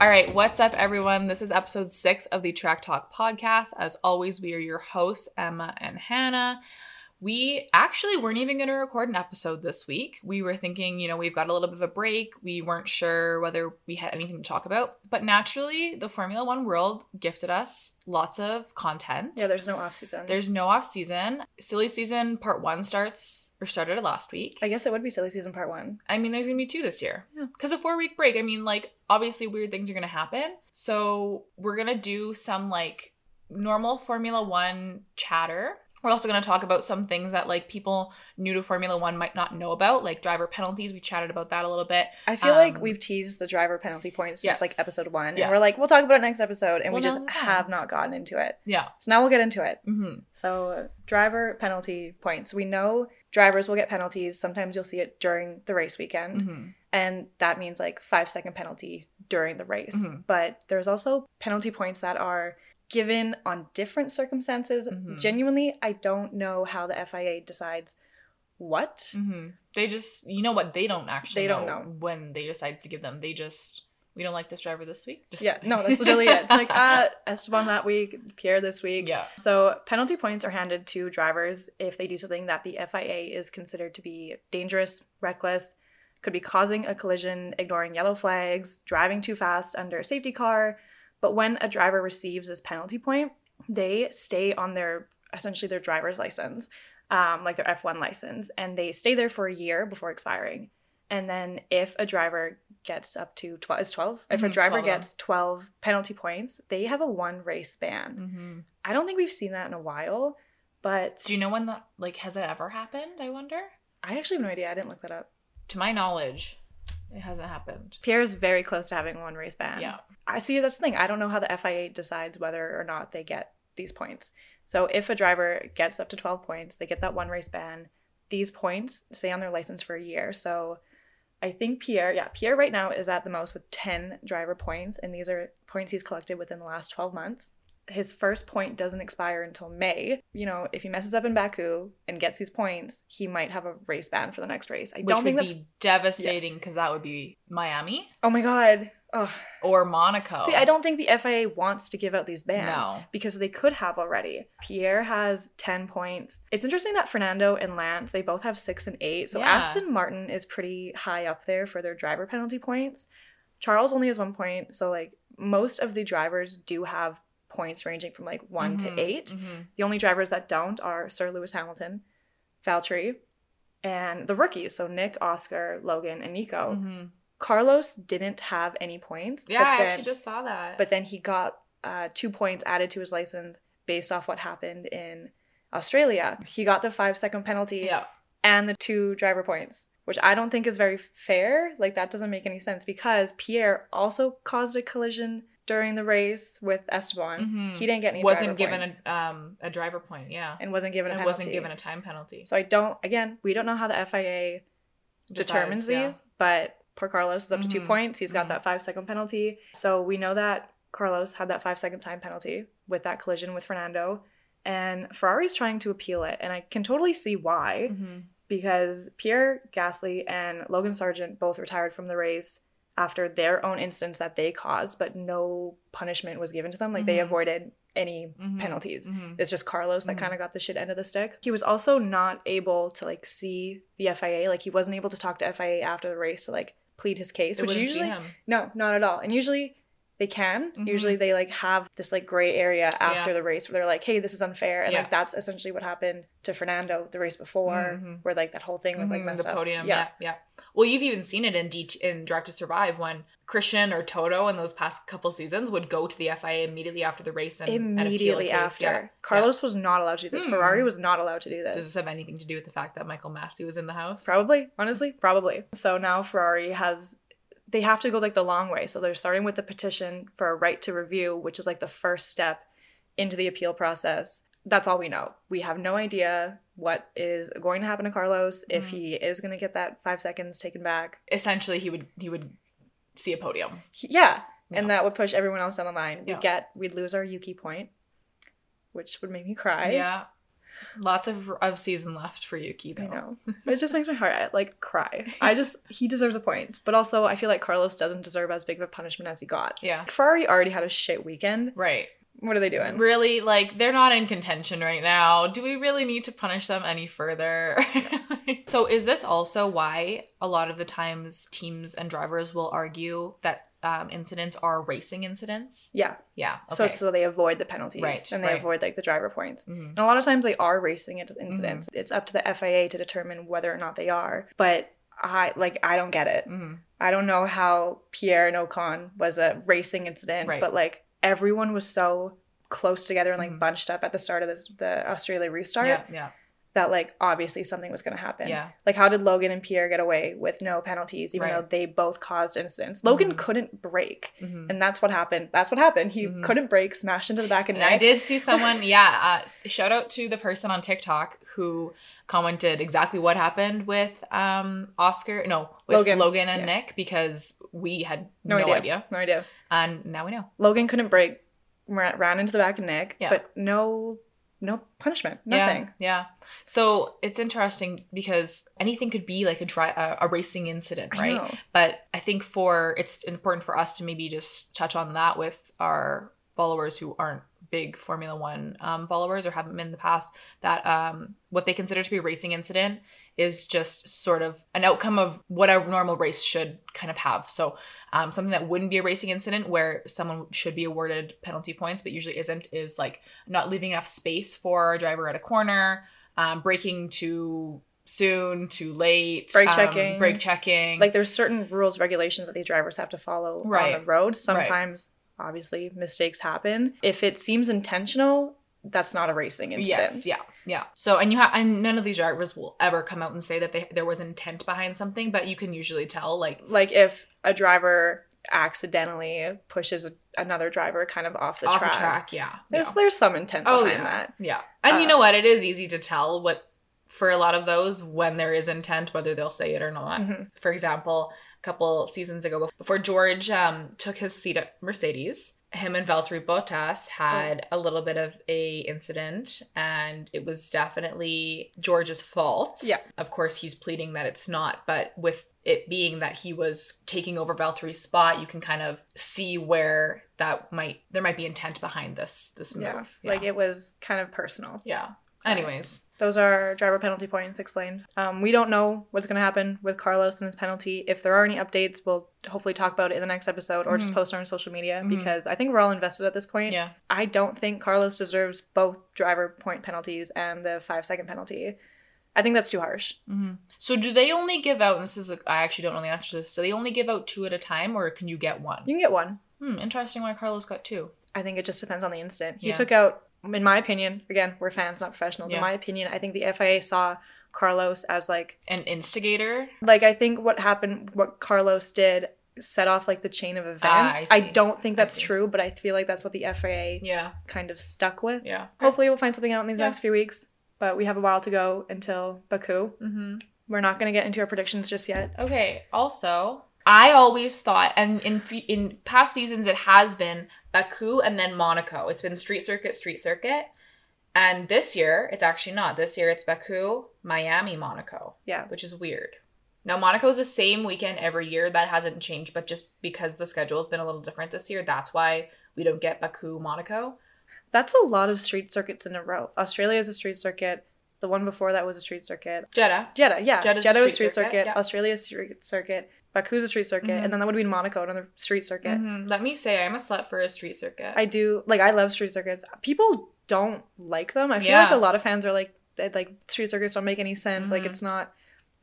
All right, what's up, everyone? This is episode six of the Track Talk podcast. As always, we are your hosts, Emma and Hannah. We actually weren't even going to record an episode this week. We were thinking, you know, we've got a little bit of a break. We weren't sure whether we had anything to talk about. But naturally, the Formula One world gifted us lots of content. Yeah, there's no off season. There's no off season. Silly season part one starts or started last week. I guess it would be silly season part one. I mean, there's gonna be two this year. Yeah. Because a four week break, I mean, like, obviously weird things are gonna happen. So we're gonna do some like normal Formula One chatter. We're also gonna talk about some things that like people new to Formula One might not know about, like driver penalties. We chatted about that a little bit. I feel like Um, we've teased the driver penalty points yes. since like episode one, Yes. and we're like, we'll talk about it next episode, and Well, we just now's the time. have not gotten into it. Yeah. So now we'll get into it. hmm So driver penalty points. We know drivers will get penalties. Sometimes you'll see it during the race weekend, hmm and that means like five second penalty during the race. Mhm. But there's also penalty points that are given on different circumstances. Mhm. Genuinely, I don't know how the FIA decides what. hmm They just, you know what? They don't actually. They don't know. when they decide to give them. They just, we don't like this driver this week. Just Yeah, no, that's literally it. It's like uh Esteban that week, Pierre this week. yeah. So penalty points are handed to drivers if they do something that the FIA is considered to be dangerous, reckless, could be causing a collision, ignoring yellow flags, driving too fast under a safety car. But when a driver receives this penalty point, they stay on their essentially their driver's license, um, like their F1 license, and they stay there for a year before expiring. And then if a driver gets up to 12, is 12? If a Mhm, driver 12 gets 12 penalty points, they have a one race ban. hmm I don't think we've seen that in a while, but Do you know when that like has it ever happened? I wonder. I actually have no idea. I didn't look that up. To my knowledge, it hasn't happened. Pierre's very close to having one race ban. Yeah. I see that's the thing. I don't know how the FIA decides whether or not they get these points. So if a driver gets up to 12 points, they get that one race ban. These points stay on their license for a year. So I think Pierre, yeah, Pierre right now is at the most with 10 driver points, and these are points he's collected within the last 12 months. His first point doesn't expire until May. You know, if he messes up in Baku and gets these points, he might have a race ban for the next race. I Which don't think would that's. be devastating because that would be Miami Oh my god. Oh. or Monaco. See, I don't think the FIA wants to give out these bans No. because they could have already. Pierre has 10 points. It's interesting that Fernando and Lance, they both have 6 and 8. So Yeah. Aston Martin is pretty high up there for their driver penalty points. Charles only has 1 point, so like most of the drivers do have points ranging from like 1 Mhm, to 8. mhm. The only drivers that don't are Sir Lewis Hamilton, Valtteri, and the rookies, so Nick, Oscar, Logan, and Nico. Mhm. Carlos didn't have any points. Yeah, I then- actually just saw that. but then he got uh, two points added to his license based off what happened in Australia. He got the five second penalty yeah, and the two driver points, which I don't think is very fair. Like, that doesn't make any sense because Pierre also caused a collision during the race with Esteban. Mhm. He didn't get any wasn't given points a um a driver point. Yeah, and wasn't given a and penalty. wasn't given a time penalty. so I don't, again, we don't know how the FIA determines Decides, yeah. these, but poor Carlos is up to two Mhm. points. He's got Mhm. that five second penalty. So we know that Carlos had that five second time penalty with that collision with Fernando. And Ferrari's trying to appeal it. And I can totally see why, Mhm. because Pierre Gasly and Logan Sargeant both retired from the race after their own instance that they caused, but no punishment was given to them. Like they Mhm. avoided any Mhm. penalties. Mhm. It's just Carlos that kind of got the shit end of the stick. He was also not able to like see the FIA. Like he wasn't able to talk to FIA after the race to like plead his case, which usually no, not at all. And usually they can. Mhm. Usually they like have this like gray area after Yeah. the race where they're like, "Hey, this is unfair," and Yeah. like that's essentially what happened to Fernando the race before, Mhm. where like that whole thing was like Mhm, messed the up. podium. Yeah. yeah, Well, you've even seen it in D- in Drive to Survive when Christian or Toto in those past couple seasons would go to the FIA immediately after the race and and appeal a Immediately after, Yeah. Carlos was not allowed to do this. Hmm. Ferrari was not allowed to do this. Does this have anything to do with the fact that Michael Masi was in the house? Probably, honestly, probably. So now Ferrari has they have to go like the long way. So they're starting with the petition for a right to review, which is like the first step into the appeal process. That's all we know. We have no idea what is going to happen to Carlos if Mhm. he is going to get that 5 seconds taken back. Essentially, he would he would see a podium. He- yeah, Yeah. and that would push everyone else down the line. We Yeah. get we'd lose our Yuki point, which would make me cry. Yeah. Lots of, of season left for Yuki, though. I know. It just makes my heart like cry. I just he deserves a point, but also I feel like Carlos doesn't deserve as big of a punishment as he got. Yeah. Ferrari already had a shit weekend. Right. What are they doing? Really, like, they're not in contention right now. Do we really need to punish them any further? so, is this also why a lot of the times teams and drivers will argue that um, incidents are racing incidents? Yeah. Yeah. So okay. so they avoid the penalties Right, and they right. avoid like the driver points. Mhm. And a lot of times they are racing incidents. Mm-hmm. It's up to the FIA to determine whether or not they are. But I like I don't get it. Mhm. I don't know how Pierre and Ocon was a racing incident, Right. but like everyone was so close together and like Mhm. bunched up at the start of this, the Australia restart Yeah. Yeah. That like obviously something was going to happen. Yeah. Like how did Logan and Pierre get away with no penalties even Right. though they both caused incidents? Logan Mhm. couldn't brake. Mhm. And that's what happened. That's what happened. He Mhm. couldn't brake, smashed into the back of And neck. I did see someone, yeah. Uh, shout out to the person on TikTok who commented exactly what happened with um Oscar, no, with Logan. Logan, and Yeah. Nick because we had No no, idea. idea. No idea. and now we know. Logan couldn't brake ran, ran into the back of Nick, Yeah. but no no punishment, nothing. Yeah, yeah. So it's interesting because anything could be like a dry, a, a racing incident, I right? know. But I think for it's important for us to maybe just touch on that with our followers who aren't big Formula One um, followers or haven't been in the past. That um, what they consider to be a racing incident is just sort of an outcome of what a normal race should kind of have. So um, something that wouldn't be a racing incident where someone should be awarded penalty points but usually isn't is like not leaving enough space for a driver at a corner, um, braking too soon, too late, Brake um, checking. brake checking, Like there's certain rules, regulations that these drivers have to follow Right. on the road. Sometimes, obviously, mistakes happen. If it seems intentional, that's not a racing incident. Yes, yeah, yeah. So, and you have, and none of these drivers will ever come out and say that they there was intent behind something, but you can usually tell, like, Like if a driver accidentally pushes a, another driver kind of off the off track. the track, yeah. There's yeah. there's some intent Oh behind yeah, that. yeah. And you Uh, know what? It is easy to tell what for a lot of those when there is intent, whether they'll say it or not. Mhm. For example, a couple seasons ago, before George um, took his seat at Mercedes, him and Valtteri Bottas had Oh. a little bit of a incident, and it was definitely George's fault. Yeah. Of course, he's pleading that it's not, but with it being that he was taking over Valtteri's spot, you can kind of see where that might there might be intent behind this this move. Yeah. Like it was kind of personal. yeah. Anyways, Those are driver penalty points explained. Um, we don't know what's going to happen with Carlos and his penalty. If there are any updates, we'll hopefully talk about it in the next episode or just Mhm. post on social media Mhm. because I think we're all invested at this point. yeah. I don't think Carlos deserves both driver point penalties and the five second penalty. I think that's too harsh. hmm So do they only give out? And this is a, I actually don't know the answer to this. Do they only give out two at a time, or can you get one? You can get one. Hmm, interesting. Why Carlos got two? I think it just depends on the incident. He Yeah. took out, in my opinion, again, we're fans, not professionals. Yeah. In my opinion, I think the FIA saw Carlos as like, An instigator. like I think what happened, what Carlos did, set off like the chain of events. Ah, I I, don't think that's true, but I feel like that's what the FIA Yeah. kind of stuck with. Yeah. Hopefully, we'll find something out in these Yeah. next few weeks. But we have a while to go until Baku. Mm-hmm. We're not going to get into our predictions just yet. Okay. Also, I always thought, and in in past seasons, it has been Baku and then Monaco. It's been street circuit, street circuit. And this year, it's actually not. This year, it's Baku, Miami, Monaco. Yeah. which is weird. Now Monaco is the same weekend every year. That hasn't changed, but just because the schedule has been a little different this year, that's why we don't get Baku, Monaco. That's a lot of street circuits in a row. Australia is a street circuit. The one before that was a street circuit. Jeddah. Jeddah, yeah. Jeddah's Jeddah a was street street circuit, circuit. yeah. Australia's street circuit. Baku's a street circuit. Mhm. And then that would be Monaco, another street circuit. Mhm. Let me say, I'm a slut for a street circuit. I do, like, I love street circuits. People don't like them. I feel Yeah. like a lot of fans are like, like, street circuits don't make any sense. Like, Mhm. it's not.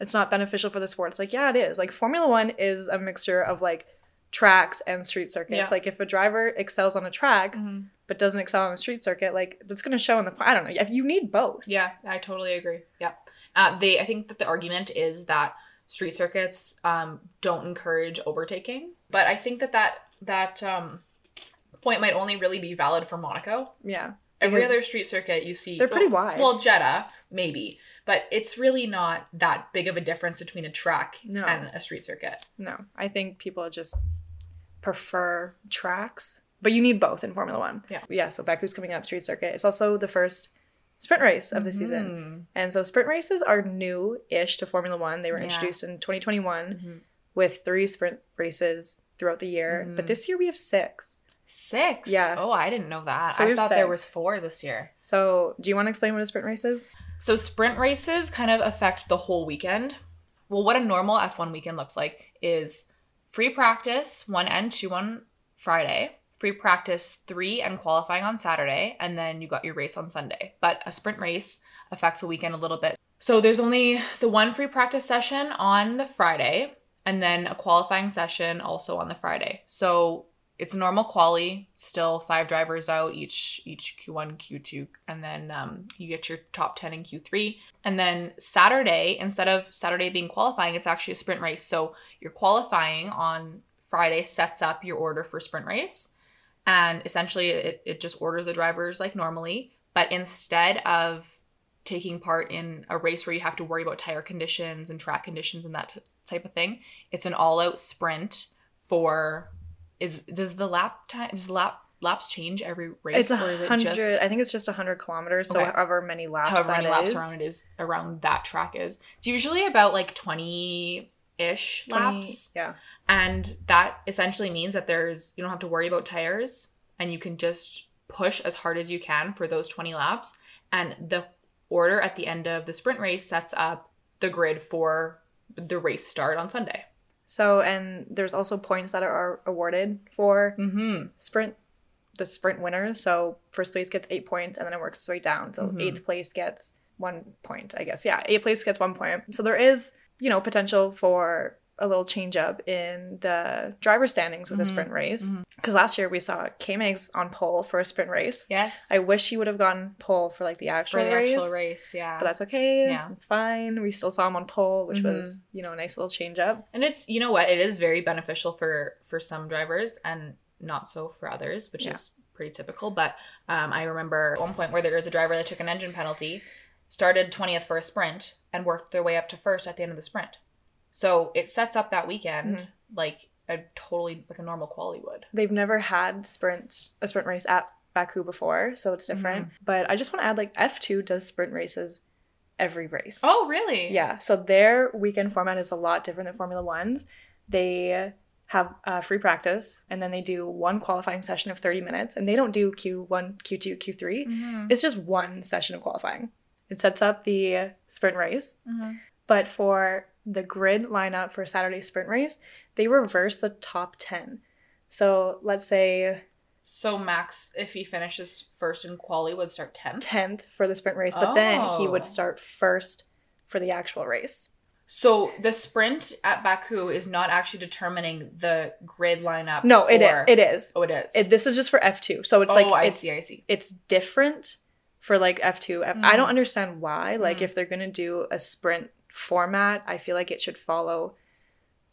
It's not beneficial for the sport. It's like, yeah, it is. Like Formula One is a mixture of like tracks and street circuits. Yeah. Like if a driver excels on a track, Mhm. but doesn't excel on a street circuit, like that's going to show in the. I don't know. If you need both. Yeah, I totally agree. Yeah. Uh, they, I think that the argument is that street circuits um, don't encourage overtaking, but I think that that that um, point might only really be valid for Monaco. Yeah. Every other street circuit you see, they're pretty well- wide. Well, Jeddah maybe, but it's really not that big of a difference between a track No. and a street circuit. No, I think people just prefer tracks, but you need both in Formula One. Yeah. Yeah. So Baku's coming up street circuit. It's also the first sprint race of the season. Mhm. And so sprint races are new ish to Formula One. They were Yeah. introduced in 2021 Mhm. with three sprint races throughout the year. But Mhm. this year we have six. Six. Yeah. Oh, I didn't know that. So I thought there was four this year. So do you want to explain what a sprint race is? So sprint races kind of affect the whole weekend. Well, what a normal F1 weekend looks like is free practice, one and two on Friday, free practice three and qualifying on Saturday, and then you got your race on Sunday. But a sprint race affects the weekend a little bit. So there's only the one free practice session on the Friday, and then a qualifying session also on the Friday. So it's normal quali, still five drivers out each each Q1, Q2, and then um, you get your top ten in Q3. And then Saturday, instead of Saturday being qualifying, it's actually a sprint race. So you're qualifying on Friday sets up your order for sprint race, and essentially it, it just orders the drivers like normally. But instead of taking part in a race where you have to worry about tire conditions and track conditions and that t- type of thing, it's an all-out sprint for is does the lap time does the lap laps change every race It's a or is it hundred. just I think it's just a hundred kilometers. So Okay. however many laps however many laps is. around it is around that track is it's usually about like 20 ish 20 laps Yeah. And that essentially means that there's you don't have to worry about tires and you can just push as hard as you can for those 20 laps and the order at the end of the sprint race sets up the grid for the race start on sunday So and there's also points that are awarded for mm-hmm sprint the sprint winners. So first place gets eight points and then it works its way down. So Mhm. eighth place gets one point, I guess. Yeah, eighth place gets one point. So there is, you know, potential for a little change up in the driver standings with a Mhm. sprint race. Mhm. Because last year we saw K Megs on pole for a sprint race. yes I wish he would have gone pole for like the actual, for the race, actual race yeah But that's okay. Yeah. It's fine. We still saw him on pole, which Mhm. was, you know, a nice little change up. And it's you know what it is very beneficial for for some drivers and not so for others, which Yeah. is pretty typical. But um, I remember at one point where there was a driver that took an engine penalty, started twentieth for a sprint, and worked their way up to first at the end of the sprint. So it sets up that weekend Mhm. like a totally like a normal quali would. they've never had sprint a sprint race at Baku before, so it's different. Mm-hmm. But I just want to add like F2 does sprint races every race. Oh really? Yeah, so their weekend format is a lot different than Formula 1's. They have uh, free practice and then they do one qualifying session of 30 minutes and they don't do Q1, Q2, Q3. Mhm. It's just one session of qualifying. It sets up the sprint race Mhm. but for the grid lineup for Saturday sprint race, they reverse the top 10. So let's say So Max, if he finishes first in quali, would start tenth. 10th for the sprint race, but then he Oh. would start first for the actual race. So the sprint at Baku is not actually determining the grid lineup. No, it, for- i- it is. Oh, it is. It, this is just for F2. So it's oh, like I it's, see. I see. it's different for like F2. F- I Mm. don't understand why. Like Mm. if they're going to do a sprint format, I feel like it should follow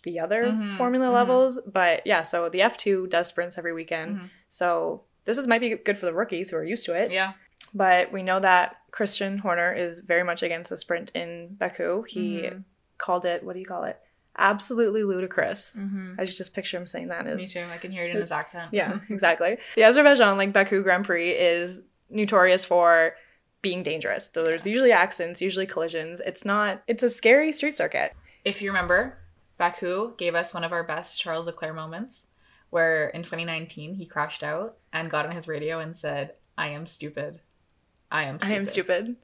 the other Mhm, formula mhm. levels, but yeah, so the F2 does sprints every weekend. Mhm. So this is might be good for the rookies who are used to it. Yeah. But we know that Christian Horner is very much against the sprint in Baku. He Mhm. called it, what do you call it? Absolutely ludicrous. Mhm. I just picture him saying that Me is too. I can hear it in his accent. yeah, exactly. The Azerbaijan like Baku Grand Prix is notorious for being dangerous. So there's usually accidents, usually collisions. It's not it's a scary street circuit. If you remember, Baku gave us one of our best Charles Leclerc moments, where in 2019 he crashed out and got on his radio and said, "I am stupid. I am. Stupid. I am stupid.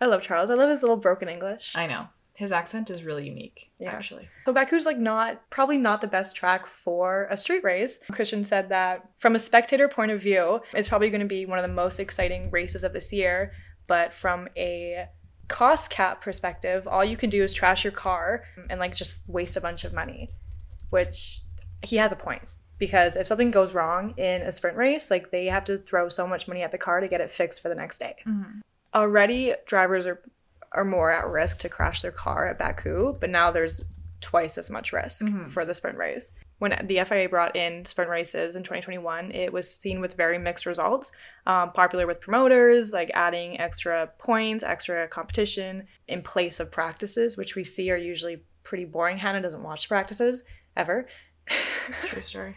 I love Charles. I love his little broken English. I know his accent is really unique. Yeah. Actually. So Baku's like not probably not the best track for a street race. Christian said that from a spectator point of view, it's probably going to be one of the most exciting races of this year, but from a cost cap perspective, all you can do is trash your car and like just waste a bunch of money, which he has a point. Because if something goes wrong in a sprint race, like they have to throw so much money at the car to get it fixed for the next day. Mm-hmm. Already drivers are are more at risk to crash their car at Baku, but now there's twice as much risk Mhm. for the sprint race. When the FIA brought in sprint races in 2021, it was seen with very mixed results. Um, popular with promoters, like adding extra points, extra competition in place of practices, which we see are usually pretty boring. Hannah doesn't watch practices ever. True story.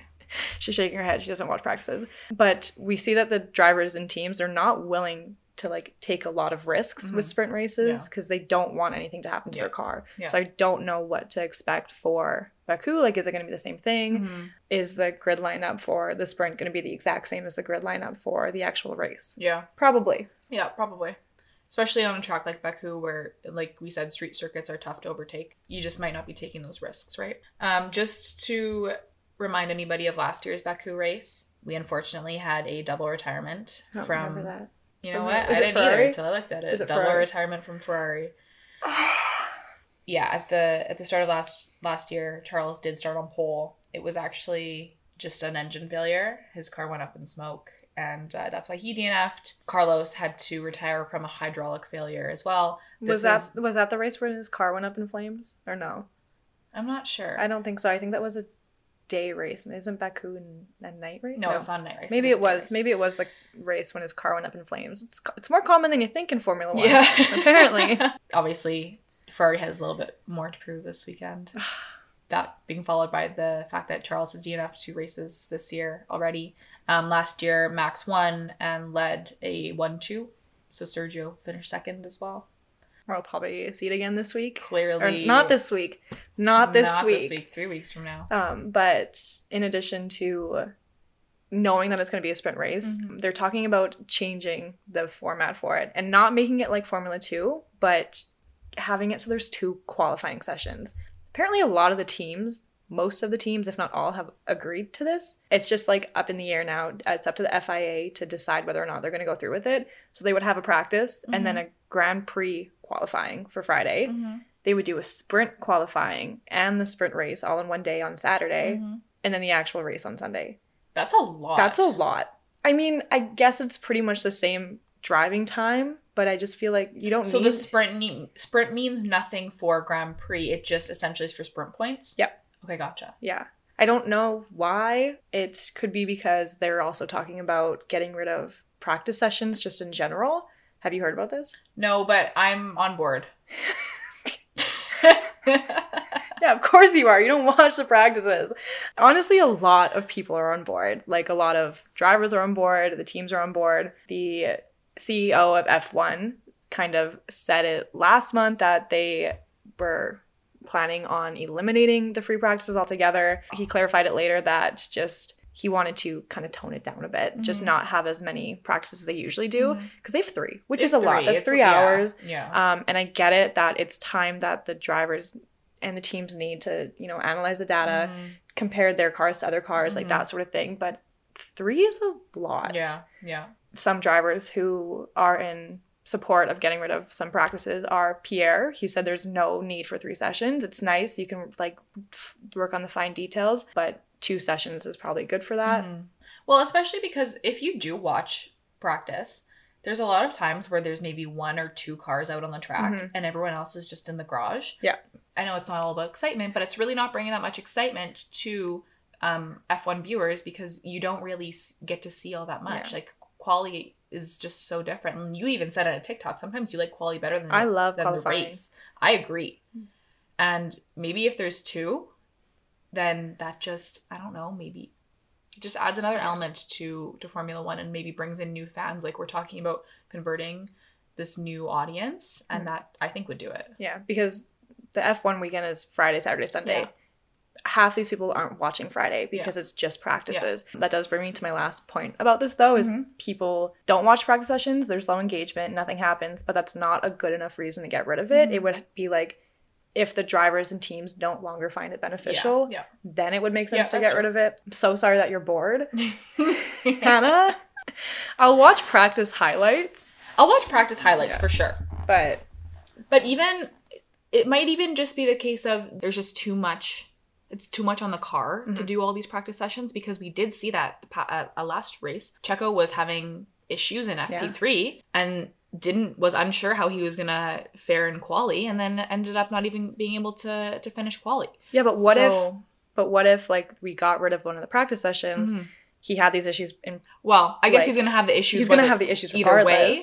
She's shaking her head. She doesn't watch practices. But we see that the drivers and teams are not willing to like take a lot of risks with Mhm. sprint races Yeah. because they don't want anything to happen to Yeah. their car. Yeah. So I don't know what to expect for Baku. Like, is it going to be the same thing? Mhm. Is the grid lineup for the sprint going to be the exact same as the grid lineup for the actual race? Yeah. Probably. Yeah, probably. Especially on a track like Baku, where, like we said, street circuits are tough to overtake. You just might not be taking those risks, right? Um, just to remind anybody of last year's Baku race, we unfortunately had a double retirement don't from. You know From what? I it didn't Ferrari? either until I looked at it. Is it double Ferrari? retirement from Ferrari. Yeah, at the at the start of last last year, Charles did start on pole. It was actually just an engine failure. His car went up in smoke, and uh, that's why he DNF'd. Carlos had to retire from a hydraulic failure as well. Was This that is- was that the race where his car went up in flames or no? I'm not sure. I don't think so. I think that was a day race. Isn't Baku a night race? no, it's not a night race. Maybe it was. race. Maybe it was the race when his car went up in flames. It's it's more common than you think in Formula One. Yeah, apparently. Obviously, Ferrari has a little bit more to prove this weekend. that being followed by the fact that Charles has DNF'd two races this year already. Um, last year, Max won and led a 1 2. So Sergio finished second as well. We'll probably see it again this week. Or Clearly. not this week. Not this week. not week. This week, three weeks from now. Um, but in addition to knowing that it's going to be a sprint race, Mhm. they're talking about changing the format for it and not making it like Formula 2, but having it so there's two qualifying sessions. Apparently, a lot of the teams, most of the teams, if not all, have agreed to this. It's just like up in the air now. It's up to the FIA to decide whether or not they're going to go through with it. So they would have a practice and then a Grand Prix qualifying for Friday. Mhm. They would do a sprint qualifying and the sprint race all in one day on Saturday Mhm. and then the actual race on Sunday. That's a lot. That's a lot. I mean, I guess it's pretty much the same driving time, but I just feel like you don't So need the sprint ne- sprint means nothing for Grand Prix. It just essentially is for sprint points. Yep. Okay, gotcha. Yeah. I don't know why. It could be because they're also talking about getting rid of practice sessions just in general. Have you heard about this? No, but I'm on board. Yeah, of course you are. You don't watch the practices. Honestly, a lot of people are on board. Like a lot of drivers are on board, the teams are on board. The CEO of F1 kind of said it last month that they were planning on eliminating the free practices altogether. He clarified it later that just he wanted to kind of tone it down a bit, just Mhm. not have as many practices as they usually do because they have three, which It's is a lot. That's It's- three hours. Yeah. Um, and I get it that it's time that the drivers and the teams need to, you know, analyze the data, Mhm. compare their cars to other cars, like that sort of thing. But three is a lot. Yeah. Yeah. Some drivers who are in support of getting rid of some practices are Pierre. He said there's no need for three sessions. It's nice. You can like f- work on the fine details, but two sessions is probably good for that. Mhm. Well, especially because if you do watch practice, there's a lot of times where there's maybe one or two cars out on the track Mhm. and everyone else is just in the garage. Yeah. I know it's not all about excitement, but it's really not bringing that much excitement to um, F1 viewers because you don't really get to see all that much. Yeah. Like quality is just so different. And you even said on a TikTok, sometimes you like quality better than I love than the race. I agree. And maybe if there's two, then that just I don't know, maybe it just adds another element to to Formula 1 and maybe brings in new fans like we're talking about converting this new audience and Mhm. that I think would do it. Yeah, because the F1 weekend is Friday, Saturday, Sunday. Yeah. Half these people aren't watching Friday because it's just practices. That does bring me to my last point about this though is Mhm. people don't watch practice sessions, there's low engagement, nothing happens, but that's not a good enough reason to get rid of it. Mhm. It would be like if the drivers and teams don't longer find it beneficial, Yeah. then it would make sense Yeah, to get rid of it. I'm so sorry that you're bored. Hannah, I'll watch practice highlights, I'll watch practice highlights Yeah. for sure. but But even it might even just be the case of there's just too much. It's too much on the car to Mhm. do all these practice sessions because we did see that the pa- at a last race. Checo was having issues in FP3 and didn't was unsure how he was gonna fare in quali, and then ended up not even being able to to finish quali. yeah, but what if but what if like we got rid of one of the practice sessions? Mhm. He had these issues in Well, I guess Like, he's gonna have the issues. he's to have the issues either way.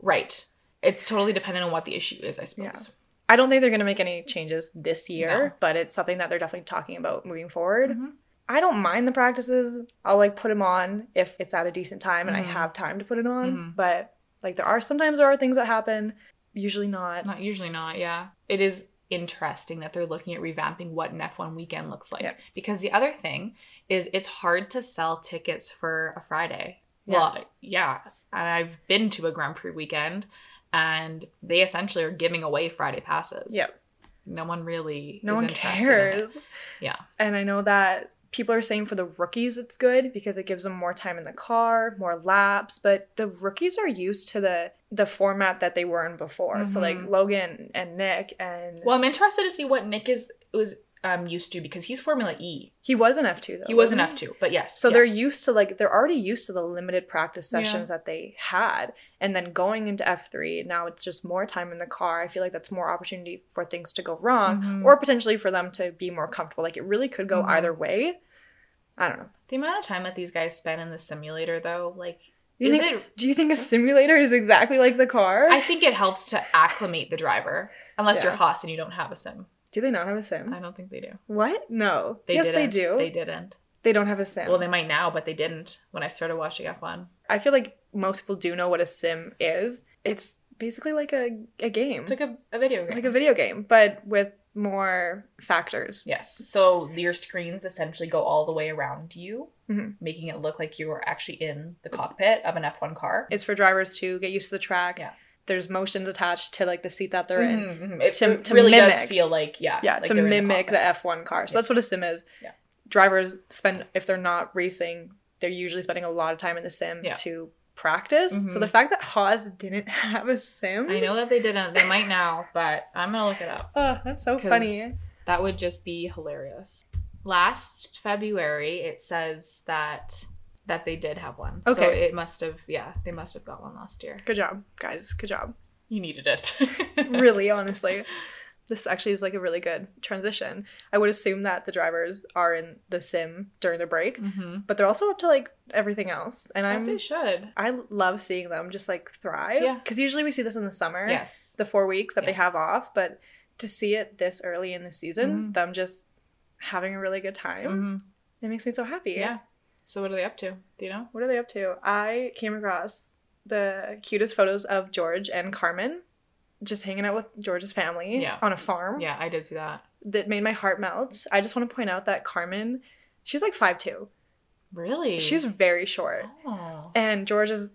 right. It's totally dependent on what the issue is, I suppose. I don't think they're to make any changes this year, No. but it's something that they're definitely talking about moving forward. Mhm. I don't mind the practices. I'll like put them on if it's at a decent time and Mhm. I have time to put it on. Mhm. But Like there are sometimes there are things that happen, usually not. Not usually not, yeah. It is interesting that they're looking at revamping what an F1 weekend looks like. Yep. Because the other thing is it's hard to sell tickets for a Friday. Yeah. Well, yeah. And I've been to a Grand Prix weekend and they essentially are giving away Friday passes. Yep. No one really No one interested in it. cares. Yeah. And I know that people are saying for the rookies it's good because it gives them more time in the car, more laps, but the rookies are used to the the format that they were in before. So like Mhm. Logan and Nick and Well, I'm interested to see what Nick is was um used to because he's Formula E. he was an F2 though. He was an F2, but yes. So yeah. they're used to like they're already used to the limited practice Yeah. sessions that they had. And then going into F3, now it's just more time in the car. I feel like that's more opportunity for things to go wrong Mhm. or potentially for them to be more comfortable. Like it really could go Mhm. either way. I don't know. the amount of time that these guys spend in the simulator though, like You is think, it do you think a simulator is exactly like the car? I think it helps to acclimate the driver. Unless you're Yeah. Haas and you don't have a sim. Do they not have a sim? I don't think they do. What? No. They yes, didn't. they do. They didn't. They don't have a sim. Well, they might now, but they didn't when I started watching F1. I feel like most people do know what a sim is. It's basically like a, a game, It's like a, a video game. like a video game, but with more factors. Yes. So your screens essentially go all the way around you, Mhm. making it look like you are actually in the cockpit of an F1 car. It's for drivers to get used to the track. Yeah. There's motions attached to like the seat that they're in. Mhm, mhm. It, To- to really does mimic. feel like yeah, Yeah, like to mimic the, cockpit. F1 car. So Yeah. that's what a sim is. Yeah. Drivers spend if they're not racing, they're usually spending a lot of time in the sim Yeah. to practice. So Mhm. the fact that Haas didn't have a sim, I know that they didn't. They might now, but I'm gonna look it up. Oh, that's so funny. That would just be hilarious. Last February, it says that that they did have one. So Okay. it must have. Yeah, they must have got one last year. Good job, guys. Good job. You needed it. really, honestly. This actually is like a really good transition. I would assume that the drivers are in the sim during the break, hmm but they're also up to like everything else. And As I'm they should. I love seeing them just like thrive. Yeah. Because usually we see this in the summer, Yes. the four weeks that they have off, but to see it this early in the season, Mhm. them just having a really good time, hmm it makes me so happy. Yeah. So what are they up to? Do you know? What are they up to? I came across the cutest photos of George and Carmen just hanging out with George's family Yeah. on a farm. Yeah, I did see that. That made my heart melt. I just want to point out that Carmen, she's like 5'2. Really? She's very short. Oh. And George is,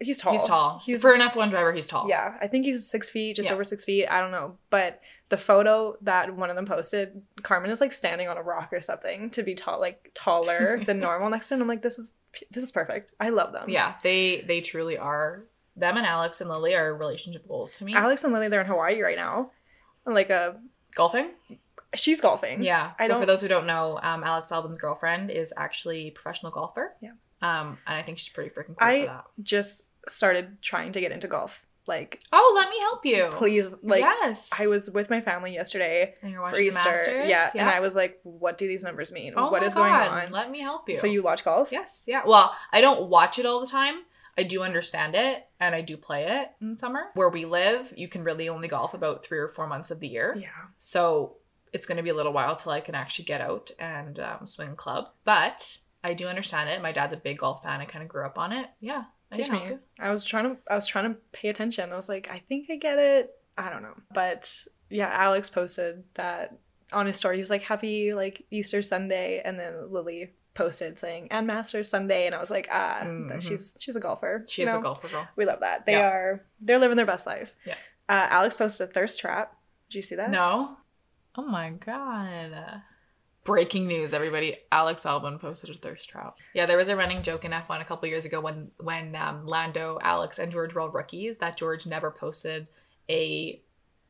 he's tall. He's tall. He's, For an F1 driver, he's tall. Yeah, I think he's six feet, just Yeah. over six feet. I don't know. But the photo that one of them posted, Carmen is like standing on a rock or something to be tall, like taller than normal next to him. I'm like, this is this is perfect. I love them. Yeah, they they truly are. Them and Alex and Lily are relationship goals to me. Alex and Lily, they're in Hawaii right now. Like a, Golfing? she's golfing. Yeah. I so for don't- those who don't know, um, Alex Albon's girlfriend is actually a professional golfer. Yeah. Um, and I think she's pretty freaking cool I- for that. Just started trying to get into golf. Like, Oh, let me help you. please, like. yes. I was with my family yesterday And you're for Easter. Masters? Yeah, and I was like, what do these numbers mean? oh what is going on? Let me help you. So you watch golf? Yes. Yeah. Well, I don't watch it all the time. I do understand it and I do play it in summer. Where we live, you can really only golf about three or four months of the year. Yeah. So it's going to be a little while till I can actually get out and um, swing a club. But I do understand it. My dad's a big golf fan. I kind of grew up on it. Yeah. I Teach me. I was trying to I was trying to pay attention. I was like, I think I get it. I don't know. But yeah, Alex posted that on his story. He was like, Happy like Easter Sunday and then Lily posted saying and Masters Sunday and I was like, ah, that Mhm. she's she's a golfer. She you is know? a golfer girl. We love that. They Yeah. are they're living their best life. Yeah. Uh, Alex posted a thirst trap. Did you see that? No. Oh my god. Breaking news, everybody! Alex Albon posted a thirst trap. Yeah, there was a running joke in F1 a couple years ago when when um, Lando, Alex, and George were all rookies that George never posted a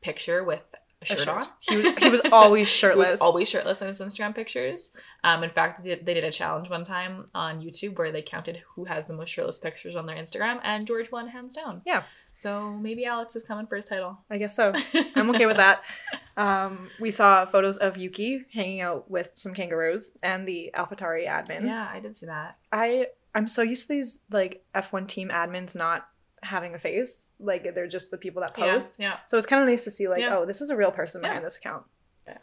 picture with a A shirt, on. He was, he was always He shirtless. was always shirtless in his Instagram pictures. Um, in fact, they did, they did a challenge one time on YouTube where they counted who has the most shirtless pictures on their Instagram, and George won hands down. Yeah. So maybe Alex is coming for his title. I guess so. I'm okay with that. Um, we saw photos of Yuki hanging out with some kangaroos and the AlphaTauri admin. Yeah, I did see that. I I'm so used to these like F1 team admins not having a face. Like they're just the people that post. Yeah, So it's kind of nice to see like, Yeah. oh, this is a real person Yeah. behind this account.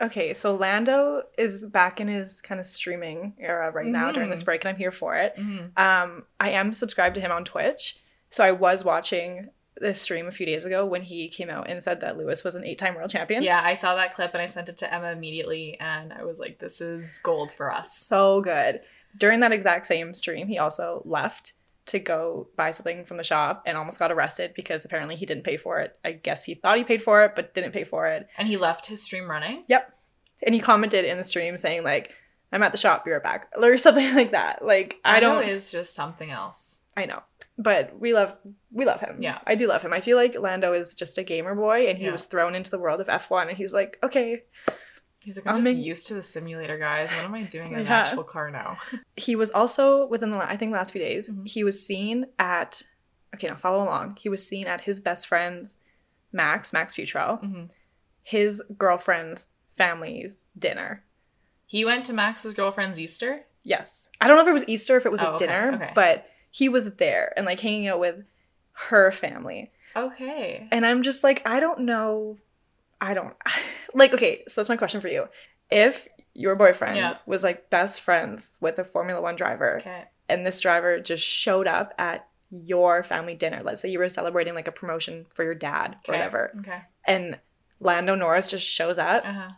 Okay, so Lando is back in his kind of streaming era right now during this break, and I'm here for it. yeah. Mhm. Um, I am subscribed to him on Twitch, So I was watching this stream a few days ago when he came out and said that Lewis was an eight-time world champion. Yeah, I saw that clip and I sent it to Emma immediately, and I was like, "This is gold for us." So good. During that exact same stream, he also left to go buy something from the shop and almost got arrested because apparently he didn't pay for it. I guess he thought he paid for it, but didn't pay for it. And he left his stream running. Yep. And he commented in the stream saying like, "I'm at the shop. Be right back," or something like that. Like I don't. Is just something else. I know, but we love we love him. Yeah. I do love him. I feel like Lando is just a gamer boy, and he Yeah. was thrown into the world of F1, and he's like, okay. He's like, I'm I'll just make- used to the simulator, guys. What am I doing in an Yeah. actual car now? He was also within the I think last few days. Mhm. He was seen at okay now follow along. He was seen at his best friend's Max Max Fewtrell, Mhm. his girlfriend's family's dinner. He went to Max's girlfriend's Easter. Yes, I don't know if it was Easter, if it was Oh, a okay, dinner, okay. but he was there and like hanging out with her family. Okay. And I'm just like, I don't know. I don't like, okay, so that's my question for you. If your boyfriend Yeah. was like best friends with a Formula One driver Okay. and this driver just showed up at your family dinner, let's say you were celebrating like a promotion for your dad or whatever, Okay. and Lando Norris just shows up Uh huh.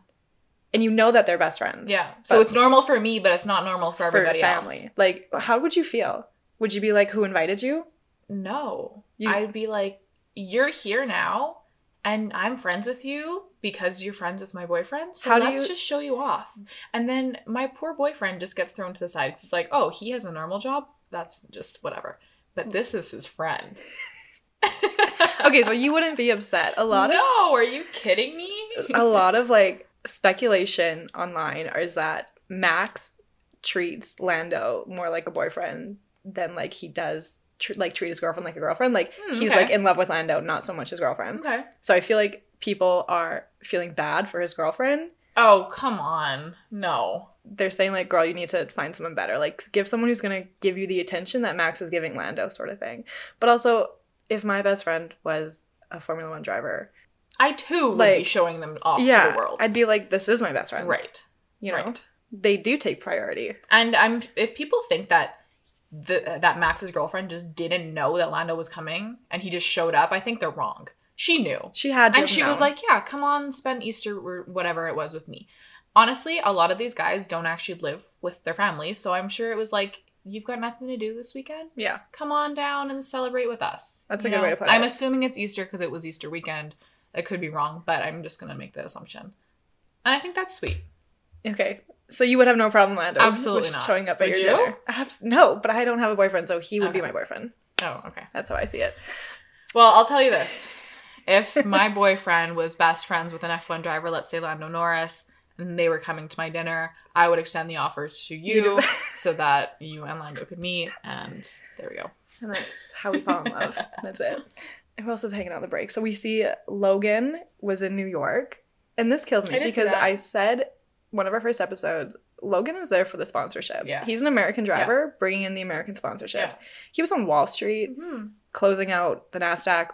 and you know that they're best friends. Yeah. So it's normal for me, but it's not normal for everybody For family. else. Like, how would you feel? Would you be like, who invited you? No. You- I'd be like, you're here now, and I'm friends with you because you're friends with my boyfriend. So How let's you- just show you off. And then my poor boyfriend just gets thrown to the side 'cause it's like, oh, he has a normal job. That's just whatever. But this is his friend. Okay, so you wouldn't be upset. A lot of no, are you kidding me? a lot of like speculation online is that Max treats Lando more like a boyfriend than like he does tr- like treat his girlfriend like a girlfriend. Like Hmm, he's okay. like in love with Lando, not so much his girlfriend. Okay. So I feel like people are feeling bad for his girlfriend. Oh, come on. No. They're saying like, "Girl, you need to find someone better. Like, give someone who's gonna give you the attention that Max is giving Lando, sort of thing." But also, if my best friend was a Formula One driver, I too would be Like, showing them off to yeah, the world. I'd be like, "This is my best friend." right. You know, Right. they do take priority. And I'm if people think that the that Max's girlfriend just didn't know that Lando was coming and he just showed up, I think they're wrong. She knew. She had to, And she was like, "Yeah, come on, spend Easter or whatever it was with me." Honestly, a lot of these guys don't actually live with their families, so I'm sure it was like, "You've got nothing to do this weekend. "Yeah, Come on down and celebrate with us." That's a You good way to put it. I'm assuming it's Easter because it was Easter weekend. I could be wrong, but I'm just gonna make the assumption. And I think that's sweet. okay." So you would have no problem, Lando, Absolutely not. showing up at Would your you? dinner. Abs- no, but I don't have a boyfriend, so he would be my boyfriend. Oh, okay. That's how I see it. Well, I'll tell you this. If my boyfriend was best friends with an F1 driver, let's say Lando Norris, and they were coming to my dinner, I would extend the offer to you You so that you and Lando could meet, and there we go. And that's how we fall in love. That's it. Who else is hanging out on the break? So we see Logan was in New York. And this kills me because. I said one of our first episodes, Logan is there for the sponsorships. Yes. He's an American driver bringing in the American sponsorships. Yeah. He was on Wall Street Hmm. closing out the NASDAQ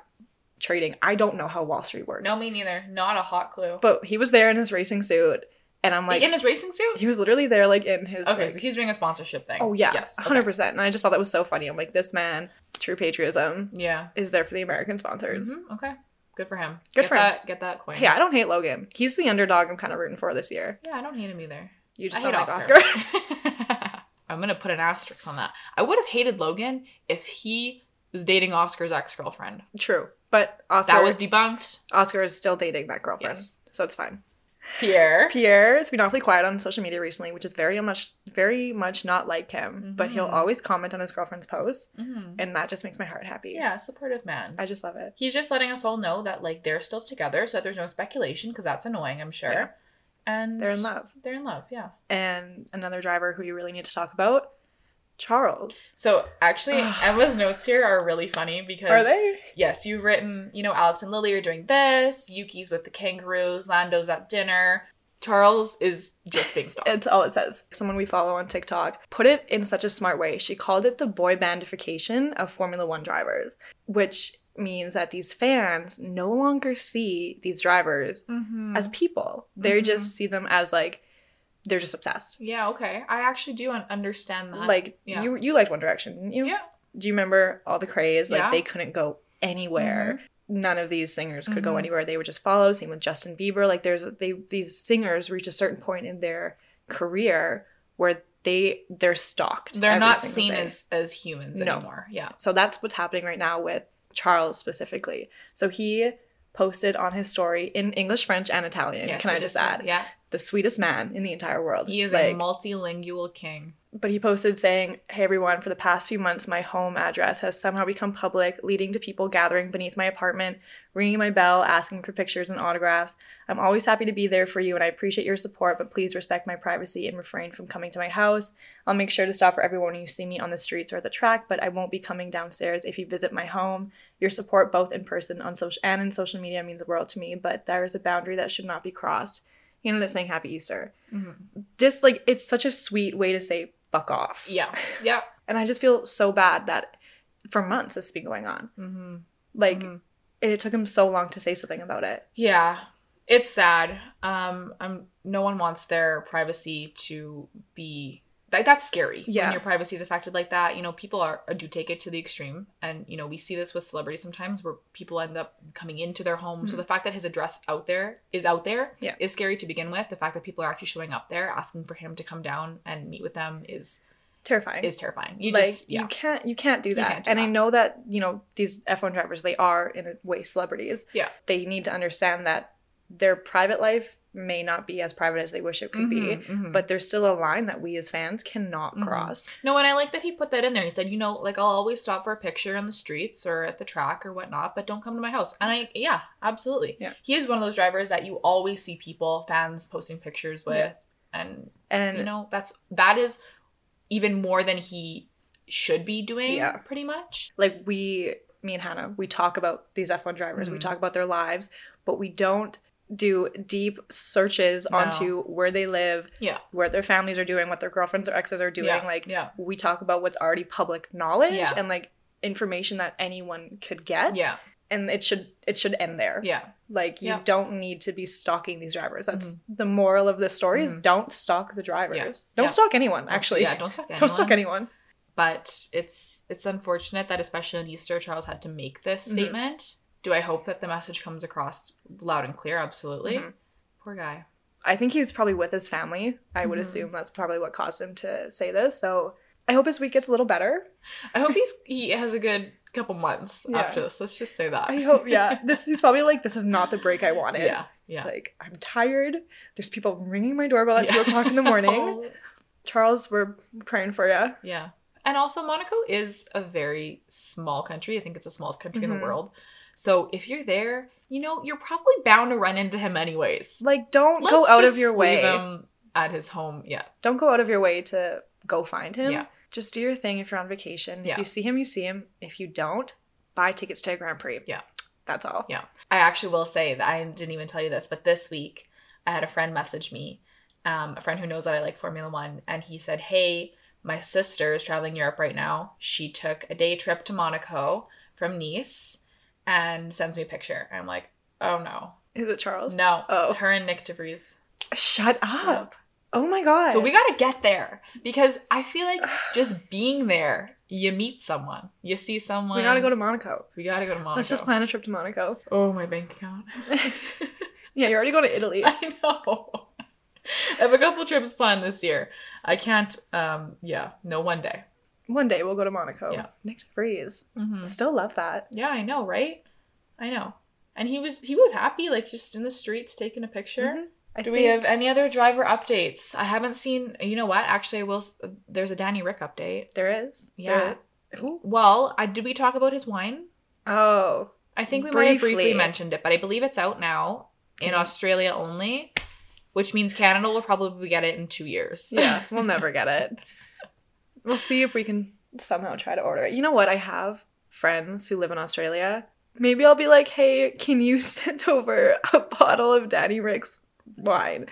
trading. I don't know how Wall Street works. No, me neither. Not a hot clue. But he was there in his racing suit. And I'm like, in his racing suit? he was literally there like in his. Okay, like- so he's doing a sponsorship thing. oh, yeah. Yes. 100%. And I just thought that was so funny. I'm like, this man, true patriotism, Yeah. is there for the American sponsors. Mhm, Okay. Good for him. Good get for him. Get that coin. Yeah, I don't hate Logan. He's the underdog I'm kind of rooting for this year. Yeah, I don't hate him either. You just I don't hate like Oscar. I'm gonna put an asterisk on that. I would have hated Logan if he was dating Oscar's ex girlfriend. True. But Oscar, That was debunked. Oscar is still dating that girlfriend. Yes. So it's fine. Pierre. Pierre has been awfully quiet on social media recently, which is very much very much not like him. But he'll Mhm. always comment on his girlfriend's posts, Mhm. and that just makes my heart happy. Yeah, supportive man. I just love it. he's just letting us all know that like they're still together, so that there's no speculation because that's annoying, I'm sure. Yeah. And They're in love. They're in love. Yeah. And another driver who you really need to talk about, Charles. So actually, Emma's notes here are really funny because Are they? Yes, you've written, you know, Alex and Lily are doing this, Yuki's with the kangaroos, Lando's at dinner. Charles is just being stalked. It's all it says. Someone we follow on TikTok put it in such a smart way. She called it the boy bandification of Formula One drivers, which means that these fans no longer see these drivers Mhm. as people. They Mhm. just see them as like they're just obsessed. yeah, okay. I actually do understand that. Like yeah. you, you liked One Direction, didn't you? Yeah. Do you remember all the craze? Like Yeah. they couldn't go anywhere. None of these singers could go Mhm. anywhere. They would just follow. Same with Justin Bieber. Like there's they these singers reach a certain point in their career where they they're stalked. They're not seen day. as as humans No. anymore. Yeah. So that's what's happening right now with Charles specifically. So he posted on his story in English, French, and Italian. Yes, Can I just add Yeah. The sweetest man in the entire world? He is like, a multilingual king. but he posted saying, Hey everyone, for the past few months, my home address has somehow become public, leading to people gathering beneath my apartment, ringing my bell, asking for pictures and autographs. I'm always happy to be there for you and I appreciate your support, but please respect my privacy and refrain from coming to my house. I'll make sure to stop for everyone when you see me on the streets or at the track, but I won't be coming downstairs if you visit my home. Your support, both in person on social and in social media, means the world to me, but there is a boundary that should not be crossed. He know, it saying Happy Easter. This, like, it's such a sweet way to say fuck off. Yeah. Yeah. And I just feel so bad that for months this has been going on. Mm-hmm. Like, Mhm. it, took him so long to say something about it. Yeah, it's sad. Um, um, no one wants their privacy to be like that's scary. Yeah. when your privacy is affected like that, you know, people are do take it to the extreme, and you know, we see this with celebrities sometimes where people end up coming into their home. So Mhm. the fact that his address out there is out there Yeah. is scary to begin with. The fact that people are actually showing up there asking for him to come down and meet with them is Terrifying. is terrifying. You like just yeah. you can't you can't do that. can't do and I know that, you know, these F1 drivers they are in a way celebrities. Yeah. They need to understand that their private life may not be as private as they wish it could be, Mhm, mhm. but there's still a line that we as fans cannot Mhm. cross. No, and I like that he put that in there. He said, you know, like I'll always stop for a picture on the streets or at the track or whatnot, but don't come to my house. And I, yeah, absolutely. Yeah. He is one of those drivers that you always see people, fans posting pictures with, Yeah. and And you know, that's that is even more than he should be doing. Yeah. pretty much. like we me and hannah we talk about these f1 drivers we Mhm. talk about their lives but we don't do deep searches No. onto where they live Yeah. where their families are doing what their girlfriends or exes are doing Yeah, like yeah. we talk about what's already public knowledge Yeah. and like information that anyone could get Yeah, and it should it should end there yeah, like you Yeah. don't need to be stalking these drivers that's the moral of the story is Mhm. don't stalk the drivers don't stalk anyone actually yeah. Don't stalk anyone. don't stalk anyone but it's it's unfortunate that especially on Easter Charles had to make this Mhm. statement. Do I hope that the message comes across loud and clear? Absolutely. Mhm. Poor guy. I think he was probably with his family. I would Mhm. assume that's probably what caused him to say this. So I hope his week gets a little better. I hope he's he has a good couple months Yeah. after this. Let's just say that. I hope, yeah. This is probably like, this is not the break I wanted. yeah. It's Yeah. like, I'm tired. There's people ringing my doorbell at 2 o'clock in the morning. Oh, Charles, we're praying for you. yeah. And also Monaco is a very small country. I think it's the smallest country in Mhm. the world. So if you're there, you know, you're probably bound to run into him anyways. Like, don't go Let's out of your way. leave him at his home. Yeah. Don't go out of your way to go find him. Yeah. Just do your thing if you're on vacation. Yeah. If you see him, you see him. If you don't, buy tickets to a Grand Prix. Yeah. That's all. Yeah. I actually will say that I didn't even tell you this, but this week I had a friend message me, um, a friend who knows that I like Formula One, and he said, Hey, my sister is traveling Europe right now. She took a day trip to Monaco from Nice and sends me a picture. I'm like, Oh no. Is it Charles? No. Oh. Her and Nyck de Vries. Shut up. Oh my God. So we gotta get there because I feel like just being there, you meet someone, you see someone. we gotta go to Monaco. We gotta go to Monaco. Let's just plan a trip to Monaco. Oh, my bank account. yeah, you're already going to Italy. I know. I have a couple trips planned this year. I can't. Um. Yeah. No. One day. One day we'll go to Monaco. Yeah. Nyck de Vries. Mm-hmm. Still love that. Yeah. I know. Right. I know. And he was he was happy, like just in the streets taking a picture. Mhm. I Do we have any other driver updates? I haven't seen. You know what? Actually, I will. There's a Danny Ric update. There is. Yeah. There- Well, I did we talk about his wine? Oh. I think we might have briefly Briefly. mentioned it, but I believe it's out now in Okay. Australia only, which means Canada will probably get it in two years. Yeah, we'll never get it. We'll see if we can somehow try to order it. You know what? I have friends who live in Australia. Maybe I'll be like, hey, can you send over a bottle of Daddy Rick's wine?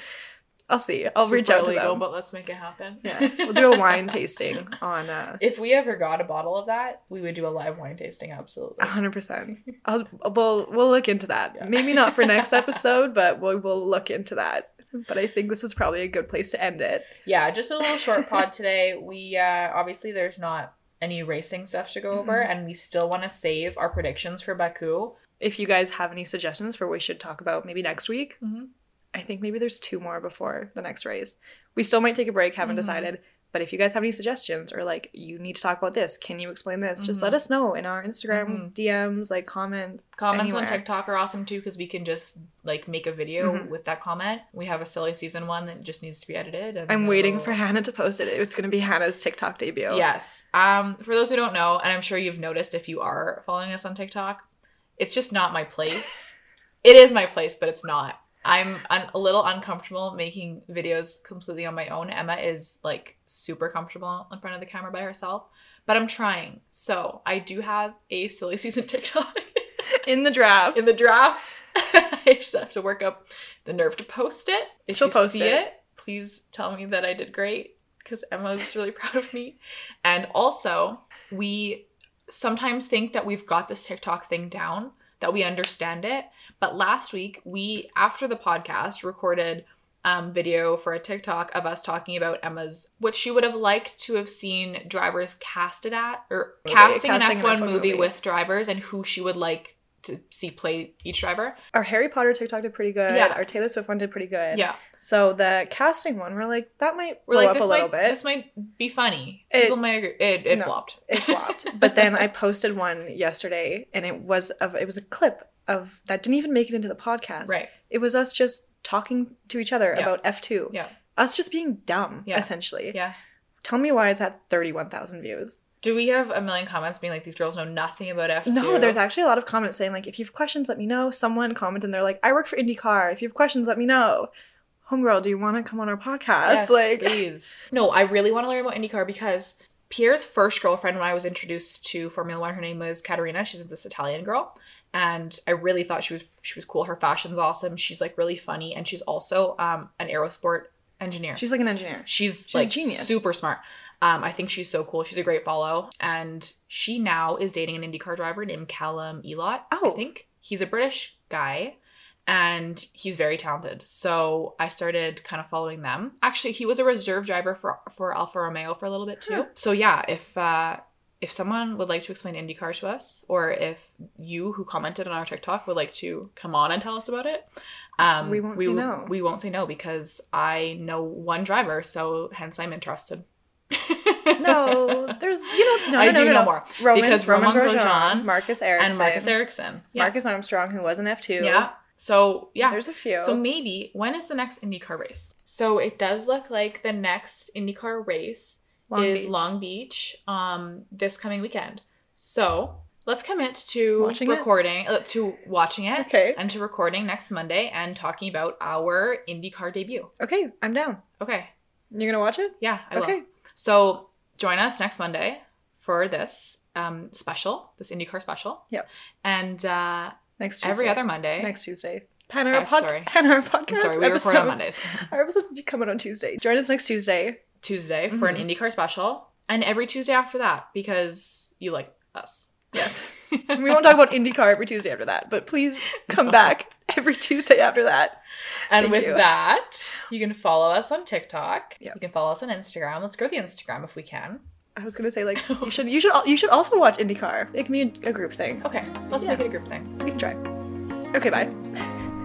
I'll see. I'll reach Super out to them. but let's make it happen. Yeah, we'll do a wine tasting on uh, If we ever got a bottle of that, we would do a live wine tasting. Absolutely. hundred percent. I'll we'll we'll look into that. Yeah. Maybe not for next episode, but we'll we'll look into that. But I think this is probably a good place to end it. Yeah, just a little short pod today. We uh obviously there's not any racing stuff to go over, Mhm. and we still want to save our predictions for Baku. If you guys have any suggestions for what we should talk about maybe next week, Mhm. I think maybe there's two more before the next race. We still might take a break, haven't Mhm. decided. But if you guys have any suggestions or like you need to talk about this, can you explain this? Just Mhm. let us know in our Instagram Mhm. DMs, like comments. Comments on. TikTok are awesome too because we can just like make a video Mhm. with that comment. We have a silly season one that just needs to be edited. I'm waiting for Hannah to post it. It's gonna be Hannah's TikTok debut. Yes. Um, for those who don't know, and I'm sure you've noticed if you are following us on TikTok, it's just not my place. it is my place, but it's not. I'm un- a little uncomfortable making videos completely on my own. Emma is like super comfortable in front of the camera by herself, but I'm trying. So I do have a silly season TikTok In the draft. in the drafts. I just have to work up the nerve to post it. If She'll you post see it. it, please tell me that I did great because Emma was really proud of me. And also, we sometimes think that we've got this TikTok thing down, that we understand it. But last week, we, after the podcast, recorded um, video for a TikTok of us talking about Emma's, what she would have liked to have seen drivers casted at, or Movie, casting, casting an an F1 F1 movie, movie. with drivers and who she would like to see play each driver. Our Harry Potter TikTok did pretty good. Yeah. Our Taylor Swift one did pretty good. Yeah. So the casting one, we're like, that might We're blow like, up this a little might, bit. this might be funny. It- People might agree. It, it No. flopped. it flopped. But then I posted one yesterday, and it was of it was a clip of that didn't even make it into the podcast. Right. It was us just talking to each other Yeah. about F two. Yeah. Us just being dumb, Yeah. essentially. Yeah. Tell me why it's at thirty one thousand views. Do we have a million comments being like, these girls know nothing about F2? No, there's actually a lot of comments saying like, if you have questions, let me know. Someone commented and they're like, I work for IndyCar. If you have questions, let me know. Homegirl, do you want to come on our podcast? Yes, like, please. No, I really want to learn about IndyCar because Pierre's first girlfriend when I was introduced to Formula One, her name was Caterina. She's this Italian girl. And I really thought she was she was cool. Her fashion's awesome. She's like really funny. And she's also um an aerosport engineer. she's like an engineer. She's, She's like a genius. super smart. Um, I think she's so cool. She's a great follow, and she now is dating an IndyCar driver named Callum Ilott. Oh. I think he's a British guy, and he's very talented. So I started kind of following them. Actually, he was a reserve driver for for Alfa Romeo for a little bit too. Huh. So yeah, if uh, if someone would like to explain IndyCar to us, or if you who commented on our TikTok would like to come on and tell us about it, um, We won't say no. We won't say no because I know one driver, so hence I'm interested. No, there's you know no I no, no, do no, know no. more Romain, because Romain Romain Grosjean, Grosjean Marcus Ericsson, and Marcus Ericsson. Yeah. Marcus Armstrong, who was an F two. Yeah. So yeah. there's a few. So maybe when is the next IndyCar race? So it does look like the next IndyCar race Long is Beach. Long Beach um this coming weekend. So let's commit to Watching recording uh, to watching it Okay, and to recording next Monday and talking about our IndyCar debut. okay, I'm down. Okay. You're gonna watch it? Yeah, I will. okay. So join us next Monday for this um, special, this IndyCar special. Yep. And uh, Next Tuesday. every other Monday. next Tuesday. Hannah, Uh, pod- sorry. Podcast. I'm sorry, we record on Mondays. Our episodes come out on Tuesday. Join us next Tuesday. Tuesday for Mhm. an IndyCar special, and every Tuesday after that because you like us. Yes. we won't talk about IndyCar every Tuesday after that, but please come back every Tuesday after that. And Thank with you. that, you can follow us on TikTok. Yep. You can follow us on Instagram. Let's grow the Instagram if we can. I was gonna say like you should you should you should also watch IndyCar. It can be a, a group thing. Okay, let's Yeah. make it a group thing. We can try. Okay, bye.